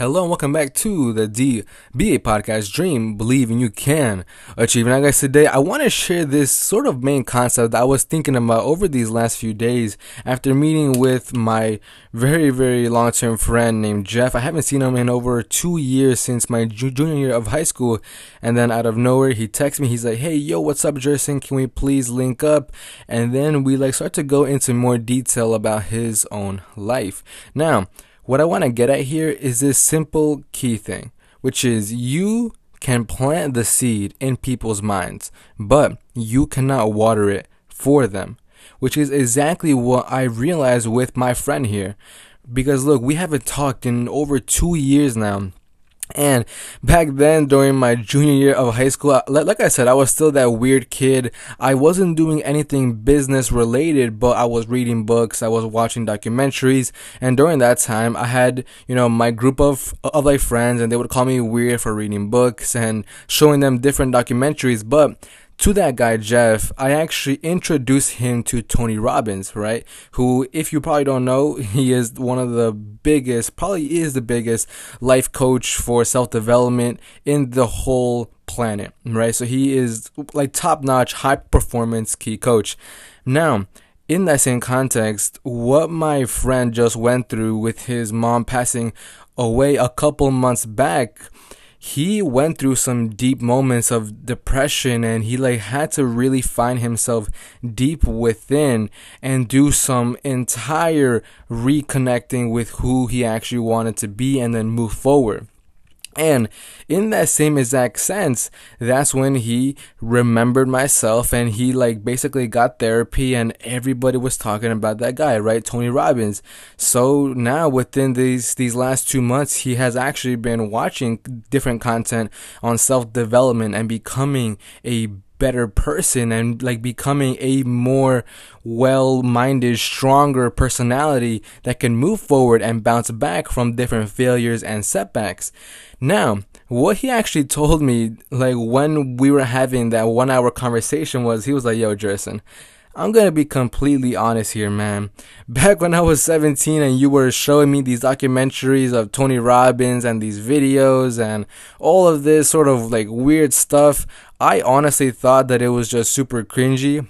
Hello and welcome back to the DBA podcast Dream, Believe and You Can Achieve. Now, guys, today I want to share this sort of main concept that I was thinking about over these last few days after meeting with my very, very long term friend named Jeff. I haven't seen him in over two years since my junior year of high school. And then out of nowhere, he texts me. He's like, Hey, yo, what's up, Jerson? Can we please link up? And then we like start to go into more detail about his own life. Now, what I want to get at here is this simple key thing, which is you can plant the seed in people's minds, but you cannot water it for them, which is exactly what I realized with my friend here. Because look, we haven't talked in over two years now and back then, during my junior year of high school, like I said, I was still that weird kid. I wasn't doing anything business related, but I was reading books, I was watching documentaries, and during that time, I had, you know, my group of, of like friends, and they would call me weird for reading books and showing them different documentaries, but to that guy Jeff, I actually introduced him to Tony Robbins, right? Who, if you probably don't know, he is one of the biggest, probably is the biggest life coach for self development in the whole planet, right? So he is like top notch, high performance key coach. Now, in that same context, what my friend just went through with his mom passing away a couple months back he went through some deep moments of depression and he like had to really find himself deep within and do some entire reconnecting with who he actually wanted to be and then move forward. And in that same exact sense, that's when he remembered myself and he like basically got therapy and everybody was talking about that guy, right? Tony Robbins. So now within these these last 2 months, he has actually been watching different content on self-development and becoming a better person and like becoming a more well-minded, stronger personality that can move forward and bounce back from different failures and setbacks. Now, what he actually told me, like when we were having that one hour conversation was, he was like, yo, Jerson, I'm gonna be completely honest here, man. Back when I was 17 and you were showing me these documentaries of Tony Robbins and these videos and all of this sort of like weird stuff, I honestly thought that it was just super cringy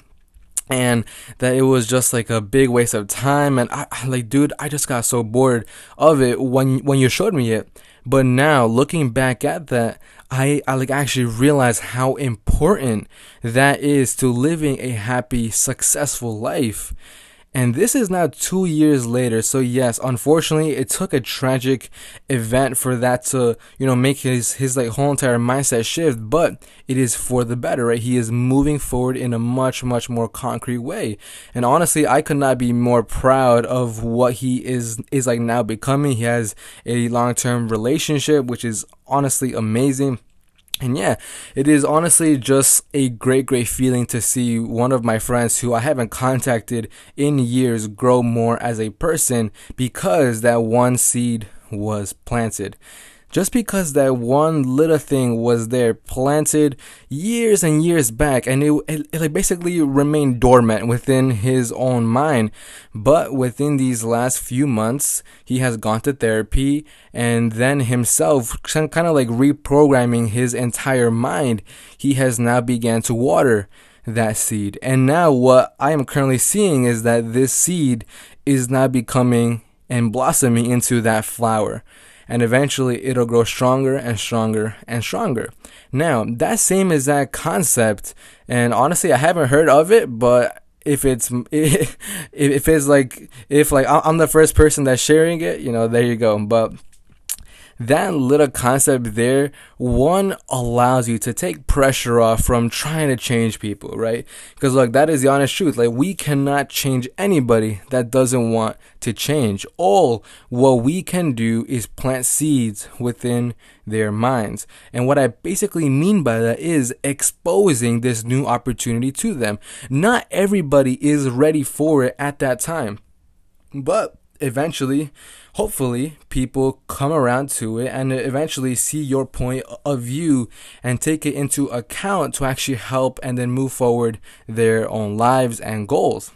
and that it was just like a big waste of time and I like dude I just got so bored of it when when you showed me it but now looking back at that I, I like actually realize how important that is to living a happy successful life and this is now two years later. So yes, unfortunately, it took a tragic event for that to, you know, make his, his like whole entire mindset shift, but it is for the better, right? He is moving forward in a much, much more concrete way. And honestly, I could not be more proud of what he is, is like now becoming. He has a long-term relationship, which is honestly amazing and yeah, it is honestly just a great, great feeling to see one of my friends who I haven't contacted in years grow more as a person because that one seed was planted just because that one little thing was there planted years and years back and it, it, it, like basically remained dormant within his own mind. But within these last few months he has gone to therapy and then himself kind of like reprogramming his entire mind. He has now began to water that seed. And now what i am currently seeing is that this seed is now becoming and blossoming into that flower and eventually it'll grow stronger and stronger and stronger. Now, that same exact concept, and honestly, I haven't heard of it, but if it's if it's like if like I'm the first person that's sharing it, you know, there you go. But that little concept there, one allows you to take pressure off from trying to change people, right? Because look, that is the honest truth. Like we cannot change anybody that doesn't want to change. All what we can do is plant seeds within their minds. And what I basically mean by that is exposing this new opportunity to them. Not everybody is ready for it at that time. But eventually, hopefully, people come around to it and eventually see your point of view and take it into account to actually help and then move forward their own lives and goals.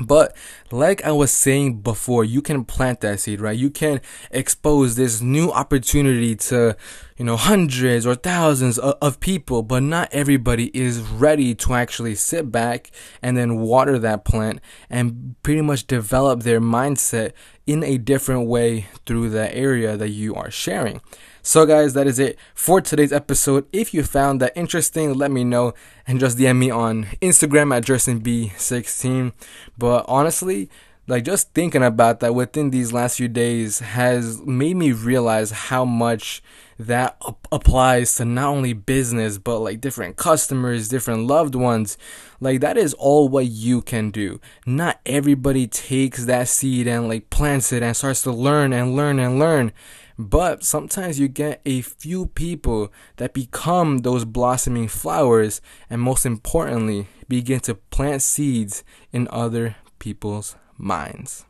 But like I was saying before, you can plant that seed, right? You can expose this new opportunity to, you know, hundreds or thousands of, of, people, but not everybody is ready to actually sit back and then water that plant and pretty much develop their mindset in a different way through the area that you are sharing. So, guys, that is it for today's episode. If you found that interesting, let me know and just DM me on Instagram at JersonB16. But honestly, like just thinking about that within these last few days has made me realize how much that applies to not only business but like different customers different loved ones like that is all what you can do not everybody takes that seed and like plants it and starts to learn and learn and learn but sometimes you get a few people that become those blossoming flowers and most importantly begin to plant seeds in other people's minds.